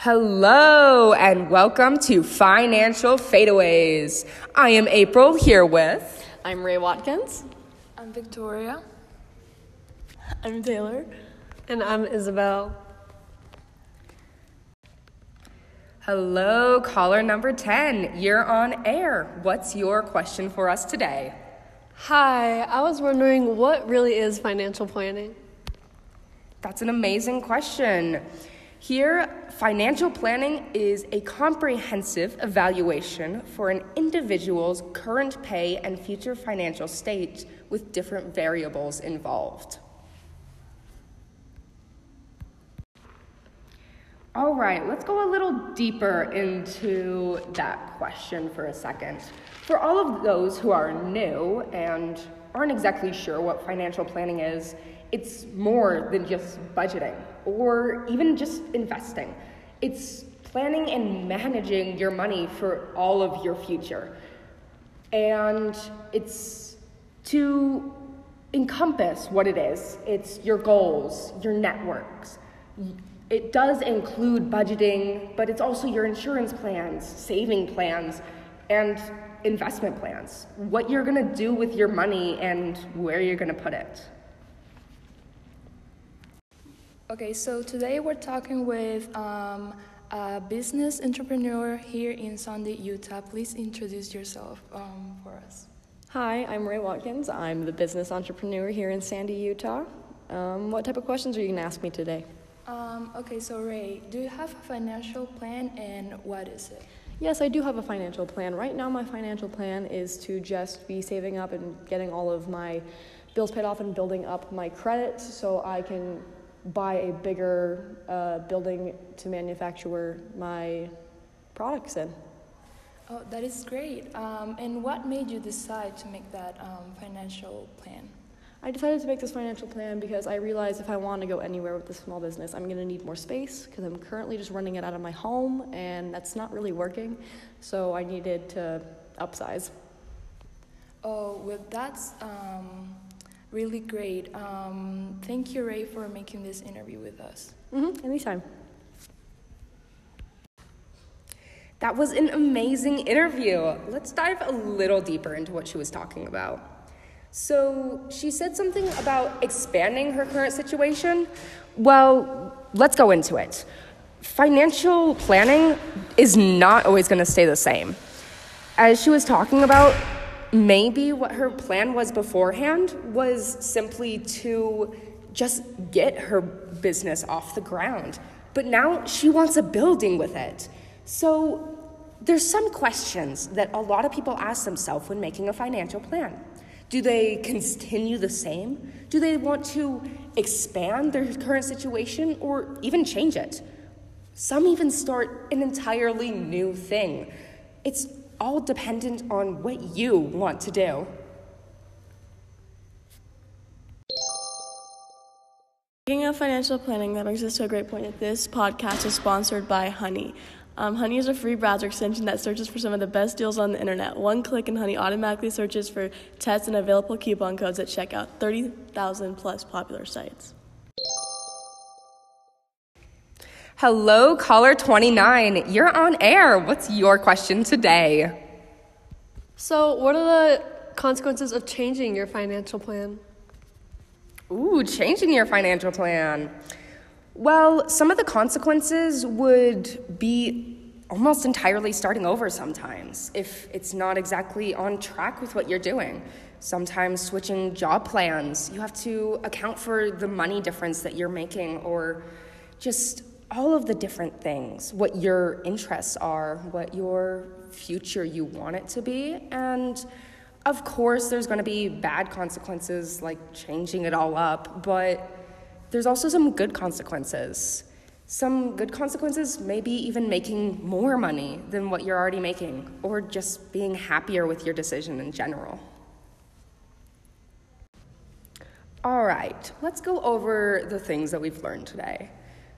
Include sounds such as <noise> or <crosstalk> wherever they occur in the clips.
Hello and welcome to Financial Fadeaways. I am April here with. I'm Ray Watkins. I'm Victoria. I'm Taylor. And I'm Isabel. Hello, caller number 10. You're on air. What's your question for us today? Hi, I was wondering what really is financial planning? That's an amazing question. Here, financial planning is a comprehensive evaluation for an individual's current pay and future financial state with different variables involved. All right, let's go a little deeper into that question for a second. For all of those who are new and aren't exactly sure what financial planning is, it's more than just budgeting or even just investing. It's planning and managing your money for all of your future. And it's to encompass what it is it's your goals, your networks it does include budgeting, but it's also your insurance plans, saving plans, and investment plans. What you're gonna do with your money and where you're gonna put it. Okay, so today we're talking with um, a business entrepreneur here in Sandy, Utah. Please introduce yourself um, for us. Hi, I'm Ray Watkins. I'm the business entrepreneur here in Sandy, Utah. Um, what type of questions are you going to ask me today? Um, okay, so Ray, do you have a financial plan and what is it? Yes, I do have a financial plan. Right now, my financial plan is to just be saving up and getting all of my bills paid off and building up my credit so I can buy a bigger uh, building to manufacture my products in. Oh, that is great. Um, and what made you decide to make that um, financial plan? I decided to make this financial plan because I realized if I want to go anywhere with this small business, I'm going to need more space because I'm currently just running it out of my home and that's not really working. So I needed to upsize. Oh, well, that's um, really great. Um, thank you, Ray, for making this interview with us. Mm-hmm, anytime. That was an amazing interview. Let's dive a little deeper into what she was talking about. So she said something about expanding her current situation. Well, let's go into it. Financial planning is not always going to stay the same. As she was talking about, maybe what her plan was beforehand was simply to just get her business off the ground. But now she wants a building with it. So there's some questions that a lot of people ask themselves when making a financial plan. Do they continue the same? Do they want to expand their current situation or even change it? Some even start an entirely new thing. It's all dependent on what you want to do. Speaking of financial planning, that brings us to a great point. This podcast is sponsored by Honey. Um, Honey is a free browser extension that searches for some of the best deals on the internet. One click and Honey automatically searches for tests and available coupon codes at checkout. 30,000 plus popular sites. Hello, caller 29. You're on air. What's your question today? So, what are the consequences of changing your financial plan? Ooh, changing your financial plan. Well, some of the consequences would be almost entirely starting over sometimes if it's not exactly on track with what you're doing. Sometimes switching job plans, you have to account for the money difference that you're making or just all of the different things, what your interests are, what your future you want it to be. And of course, there's going to be bad consequences like changing it all up, but there's also some good consequences. Some good consequences, maybe even making more money than what you're already making, or just being happier with your decision in general. All right, let's go over the things that we've learned today.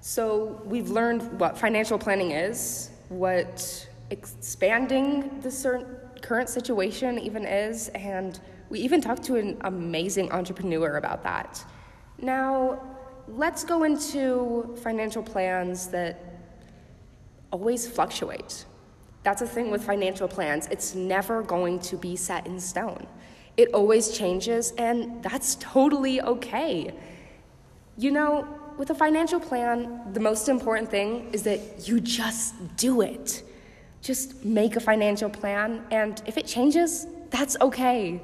So, we've learned what financial planning is, what expanding the current situation even is, and we even talked to an amazing entrepreneur about that. Now, let's go into financial plans that always fluctuate. That's the thing with financial plans, it's never going to be set in stone. It always changes, and that's <laughs> totally okay. You know, with a financial plan, the most important thing is that you just do it. Just make a financial plan, and if it changes, that's okay.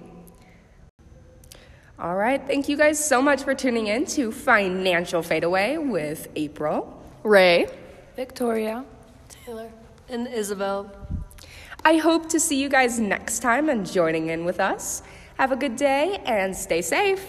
All right, thank you guys so much for tuning in to Financial Fadeaway with April. Ray. Victoria. Taylor. And Isabel. I hope to see you guys next time and joining in with us. Have a good day and stay safe.